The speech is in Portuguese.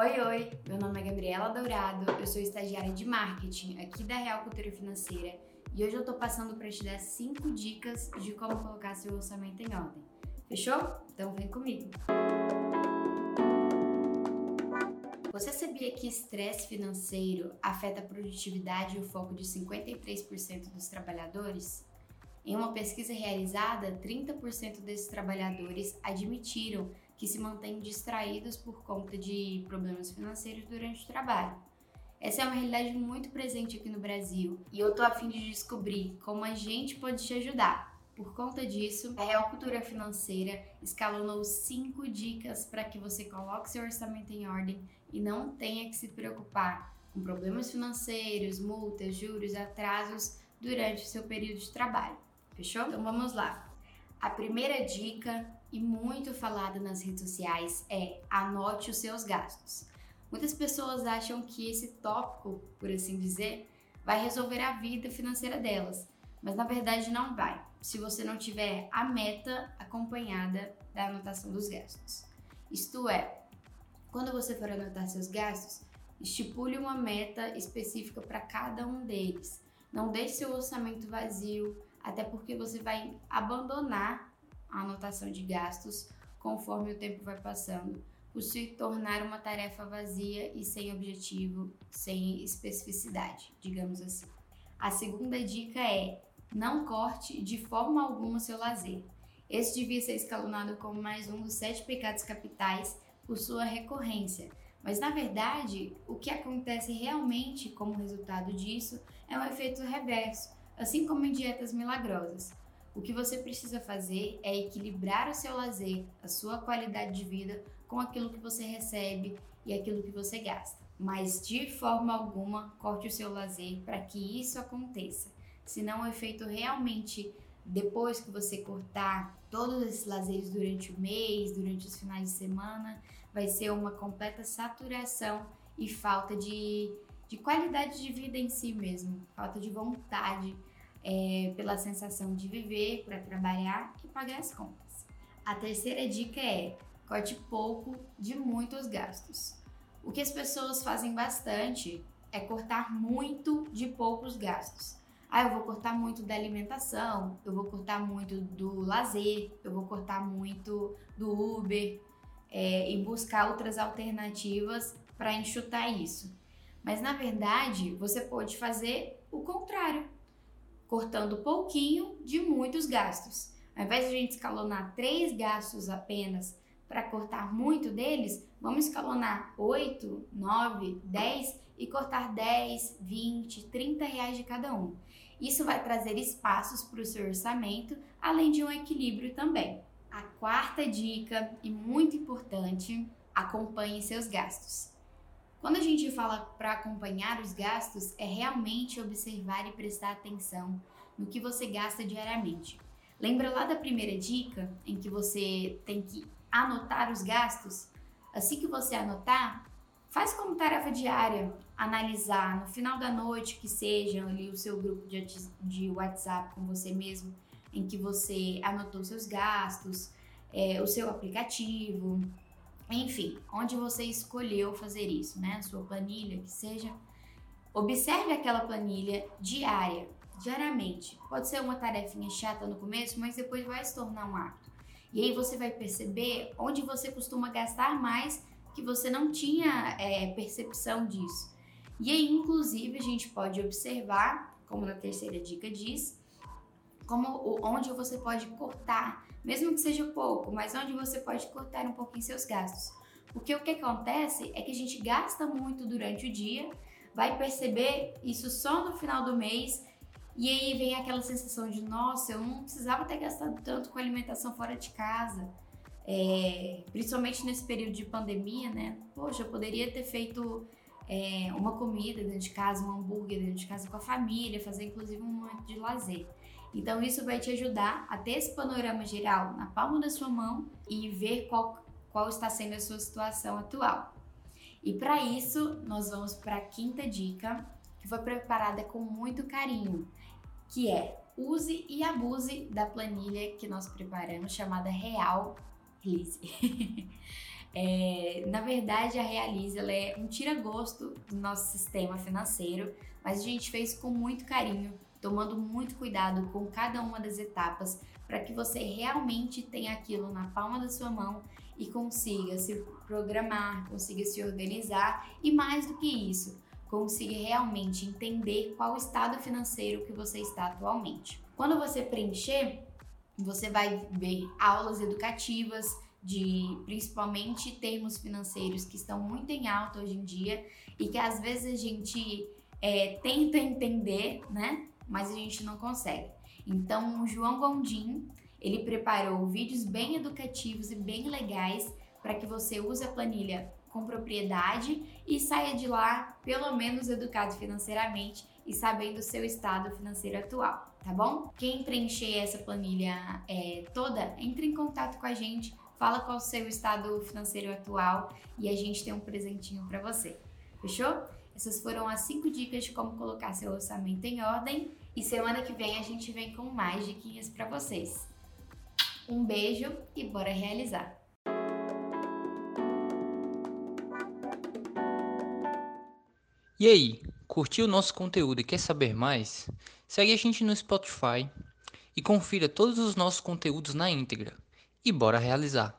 Oi, oi! Meu nome é Gabriela Dourado, eu sou estagiária de marketing aqui da Real Cultura Financeira e hoje eu tô passando para te dar 5 dicas de como colocar seu orçamento em ordem. Fechou? Então vem comigo! Você sabia que estresse financeiro afeta a produtividade e o foco de 53% dos trabalhadores? Em uma pesquisa realizada, 30% desses trabalhadores admitiram que se mantêm distraídos por conta de problemas financeiros durante o trabalho. Essa é uma realidade muito presente aqui no Brasil e eu tô a fim de descobrir como a gente pode te ajudar. Por conta disso, a Real Cultura Financeira escalonou 5 dicas para que você coloque seu orçamento em ordem e não tenha que se preocupar com problemas financeiros, multas, juros, atrasos durante o seu período de trabalho. Fechou? Então vamos lá. A primeira dica e muito falada nas redes sociais é anote os seus gastos. Muitas pessoas acham que esse tópico, por assim dizer, vai resolver a vida financeira delas, mas na verdade não vai, se você não tiver a meta acompanhada da anotação dos gastos. Isto é, quando você for anotar seus gastos, estipule uma meta específica para cada um deles. Não deixe seu orçamento vazio, até porque você vai abandonar a anotação de gastos conforme o tempo vai passando, por se tornar uma tarefa vazia e sem objetivo, sem especificidade, digamos assim. A segunda dica é: não corte de forma alguma seu lazer. Esse devia ser escalonado como mais um dos sete pecados capitais por sua recorrência. Mas na verdade, o que acontece realmente como resultado disso é um efeito reverso, assim como em dietas milagrosas. O que você precisa fazer é equilibrar o seu lazer, a sua qualidade de vida com aquilo que você recebe e aquilo que você gasta. Mas de forma alguma corte o seu lazer para que isso aconteça. Senão o efeito realmente depois que você cortar todos esses lazeres durante o mês, durante os finais de semana, vai ser uma completa saturação e falta de, de qualidade de vida em si mesmo, falta de vontade é, pela sensação de viver, para trabalhar e pagar as contas. A terceira dica é corte pouco de muitos gastos. O que as pessoas fazem bastante é cortar muito de poucos gastos. Ah, eu vou cortar muito da alimentação, eu vou cortar muito do lazer, eu vou cortar muito do Uber é, e buscar outras alternativas para enxutar isso. Mas na verdade, você pode fazer o contrário cortando pouquinho de muitos gastos. Ao invés de a gente escalonar três gastos apenas para cortar muito deles, vamos escalonar 8, 9, 10 e cortar 10, 20, 30 reais de cada um. Isso vai trazer espaços para o seu orçamento, além de um equilíbrio também. A quarta dica, e muito importante, acompanhe seus gastos. Quando a gente fala para acompanhar os gastos, é realmente observar e prestar atenção no que você gasta diariamente. Lembra lá da primeira dica em que você tem que anotar os gastos? Assim que você anotar, faz como tarefa diária, analisar no final da noite que seja ali o seu grupo de WhatsApp com você mesmo, em que você anotou seus gastos, é, o seu aplicativo, enfim, onde você escolheu fazer isso, né? A sua planilha, que seja. Observe aquela planilha diária, diariamente. Pode ser uma tarefinha chata no começo, mas depois vai se tornar um hábito. E aí você vai perceber onde você costuma gastar mais que você não tinha é, percepção disso. E aí, inclusive, a gente pode observar, como na terceira dica diz, como onde você pode cortar, mesmo que seja pouco, mas onde você pode cortar um pouquinho seus gastos. Porque o que acontece é que a gente gasta muito durante o dia, vai perceber isso só no final do mês, e aí vem aquela sensação de, nossa, eu não precisava ter gastado tanto com alimentação fora de casa. É, principalmente nesse período de pandemia, né? Poxa, eu poderia ter feito é, uma comida dentro de casa, um hambúrguer dentro de casa com a família, fazer inclusive um momento de lazer. Então isso vai te ajudar a ter esse panorama geral na palma da sua mão e ver qual, qual está sendo a sua situação atual. E para isso, nós vamos para a quinta dica, que foi preparada com muito carinho, que é use e abuse da planilha que nós preparamos chamada Real Lise. É, na verdade, a Realize ela é um tira-gosto do nosso sistema financeiro, mas a gente fez com muito carinho, tomando muito cuidado com cada uma das etapas para que você realmente tenha aquilo na palma da sua mão e consiga se programar, consiga se organizar e mais do que isso, consiga realmente entender qual o estado financeiro que você está atualmente. Quando você preencher, você vai ver aulas educativas de principalmente termos financeiros que estão muito em alta hoje em dia e que às vezes a gente é, tenta entender, né? Mas a gente não consegue. Então, o João Gondim, ele preparou vídeos bem educativos e bem legais para que você use a planilha com propriedade e saia de lá pelo menos educado financeiramente e sabendo o seu estado financeiro atual, tá bom? Quem preencher essa planilha é, toda, entre em contato com a gente, fala qual o seu estado financeiro atual e a gente tem um presentinho para você. Fechou? Essas foram as cinco dicas de como colocar seu orçamento em ordem e semana que vem a gente vem com mais diquinhas para vocês. Um beijo e bora realizar! E aí, curtiu o nosso conteúdo e quer saber mais? Segue a gente no Spotify e confira todos os nossos conteúdos na íntegra. E bora realizar!